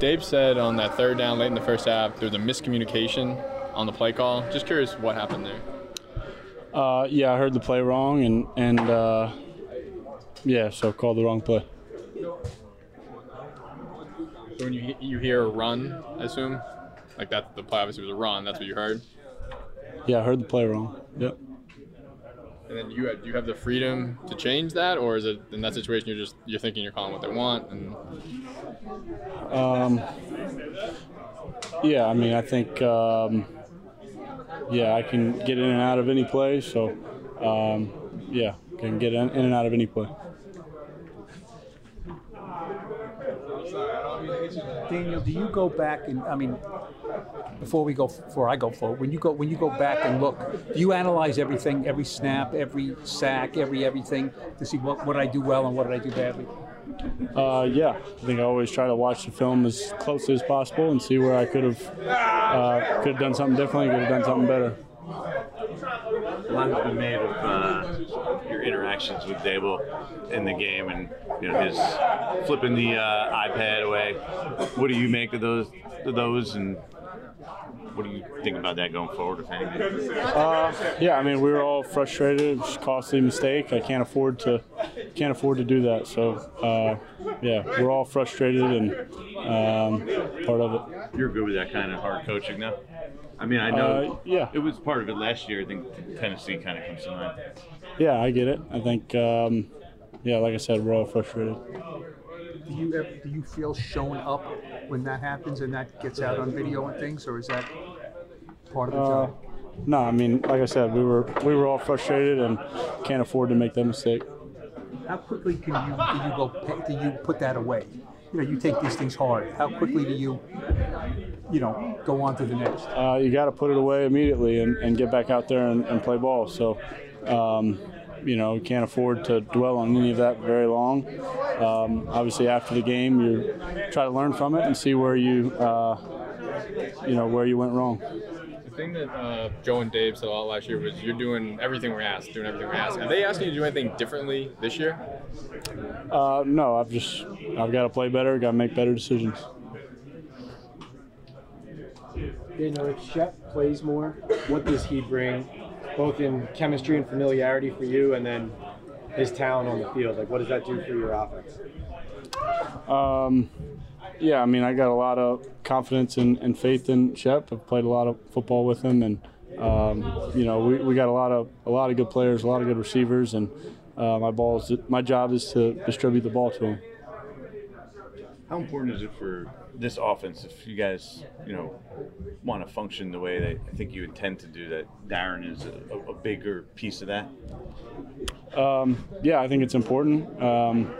Dave said on that third down late in the first half, there was a miscommunication on the play call. Just curious what happened there. Uh, yeah, I heard the play wrong, and and uh, yeah, so called the wrong play. So when you you hear a run, I assume, like that the play obviously was a run. That's what you heard. Yeah, I heard the play wrong. Yep. And then you have, do you have the freedom to change that, or is it in that situation you're just you're thinking you're calling what they want? And Um, yeah, I mean, I think um, yeah, I can get in and out of any play, so um, yeah, can get in, in and out of any play. Daniel, do you go back and I mean, before we go, before I go forward, when you go when you go back and look, do you analyze everything, every snap, every sack, every everything to see what what I do well and what did I do badly? Uh, yeah, I think I always try to watch the film as closely as possible and see where I could have uh, could have done something differently, could have done something better. A lot has been made of uh, your interactions with Daboll in the game, and you know his flipping the uh, iPad away. What do you make of those? Of those, and what do you think about that going forward, if anything? Uh, yeah, I mean we were all frustrated. It's a costly mistake. I can't afford to can't afford to do that. So uh, yeah, we're all frustrated and um, part of it. You're good with that kind of hard coaching now. I mean, I know Uh, yeah. it was part of it last year. I think Tennessee kind of comes to mind. Yeah, I get it. I think um, yeah, like I said, we're all frustrated. Do you ever, do you feel shown up when that happens and that gets out on video and things, or is that part of the Uh, job? no, I mean, like I said, we were we were all frustrated and can't afford to make that mistake. How quickly can you do you go do you put that away? You know, you take these things hard. How quickly do you, you know, go on to the next? Uh, you got to put it away immediately and, and get back out there and, and play ball. So, um, you know, you can't afford to dwell on any of that very long. Um, obviously, after the game, you try to learn from it and see where you, uh, you know, where you went wrong. The thing that uh, Joe and Dave said a lot last year was you're doing everything we're asked, doing everything we're asked. Are they asking you to do anything differently this year? Uh, no, I've just I've got to play better, got to make better decisions. Daniel, if Shep plays more, what does he bring, both in chemistry and familiarity for you, and then his talent on the field? Like, what does that do for your offense? Um, yeah, I mean, I got a lot of confidence and, and faith in Shep. I've played a lot of football with him, and um, you know, we, we got a lot of a lot of good players, a lot of good receivers, and uh, my balls. My job is to distribute the ball to him. How important is it for this offense if you guys, you know, want to function the way that I think you intend to do? That Darren is a, a bigger piece of that. Um, yeah, I think it's important. Um,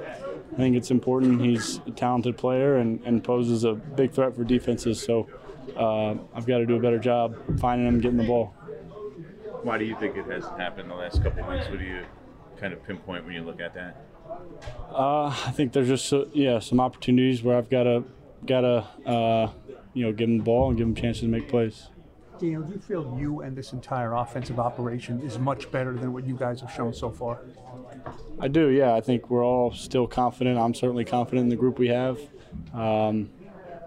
I think it's important. He's a talented player and, and poses a big threat for defenses. So uh, I've got to do a better job finding him, getting the ball. Why do you think it hasn't happened the last couple of weeks? What do you kind of pinpoint when you look at that? Uh, I think there's just uh, yeah some opportunities where I've got to got to uh, you know give him the ball and give him chances to make plays. Daniel, do you feel you and this entire offensive operation is much better than what you guys have shown so far? I do, yeah. I think we're all still confident. I'm certainly confident in the group we have, um,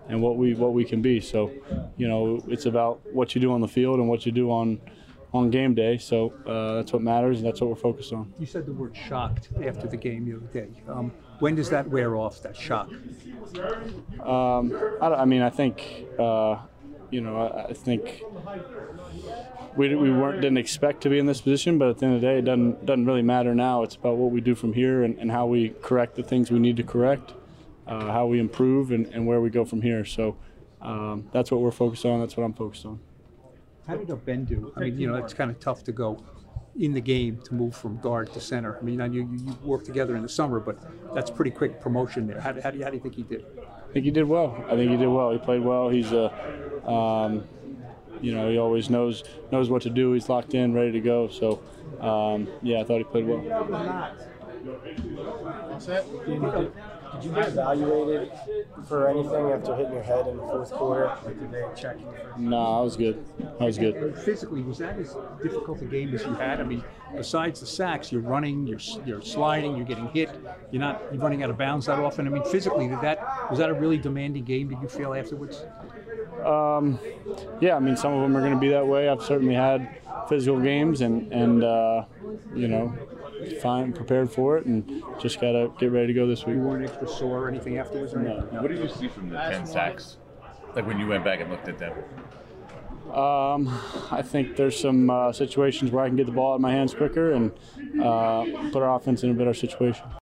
and what we what we can be. So, you know, it's about what you do on the field and what you do on on game day. So uh, that's what matters, and that's what we're focused on. You said the word shocked after the game the other day. Um, when does that wear off? That shock? Um, I, don't- I mean, I think, uh, you know, I, I think we, we weren't didn't expect to be in this position, but at the end of the day, it doesn't doesn't really matter now. It's about what we do from here and, and how we correct the things we need to correct, uh, how we improve, and, and where we go from here. So um, that's what we're focused on. That's what I'm focused on. How did Ben do? I mean, you know, it's kind of tough to go in the game to move from guard to center. I mean, I knew you, you worked together in the summer, but that's pretty quick promotion there. How, do- how, do you, how do you think he did? I think he did well. I think he did well. He played well. He's a, um, you know, he always knows knows what to do. He's locked in, ready to go. So, um, yeah, I thought he played well. Did, did you get evaluated for anything after hitting your head in the fourth quarter? Like, did they check you? For- No, I was good. I was good. Physically, was that as difficult a game as you had? I mean, besides the sacks, you're running, you're you're sliding, you're getting hit. You're not you're running out of bounds that often. I mean, physically, did that was that a really demanding game? Did you feel afterwards? Um, yeah, I mean, some of them are going to be that way. I've certainly had physical games, and and uh, you know, fine, prepared for it, and just gotta get ready to go this week. You weren't extra sore or anything afterwards? Or anything? What did you see from the 10 sacks? Like when you went back and looked at them? Um, I think there's some uh, situations where I can get the ball out of my hands quicker and uh, put our offense in a better situation.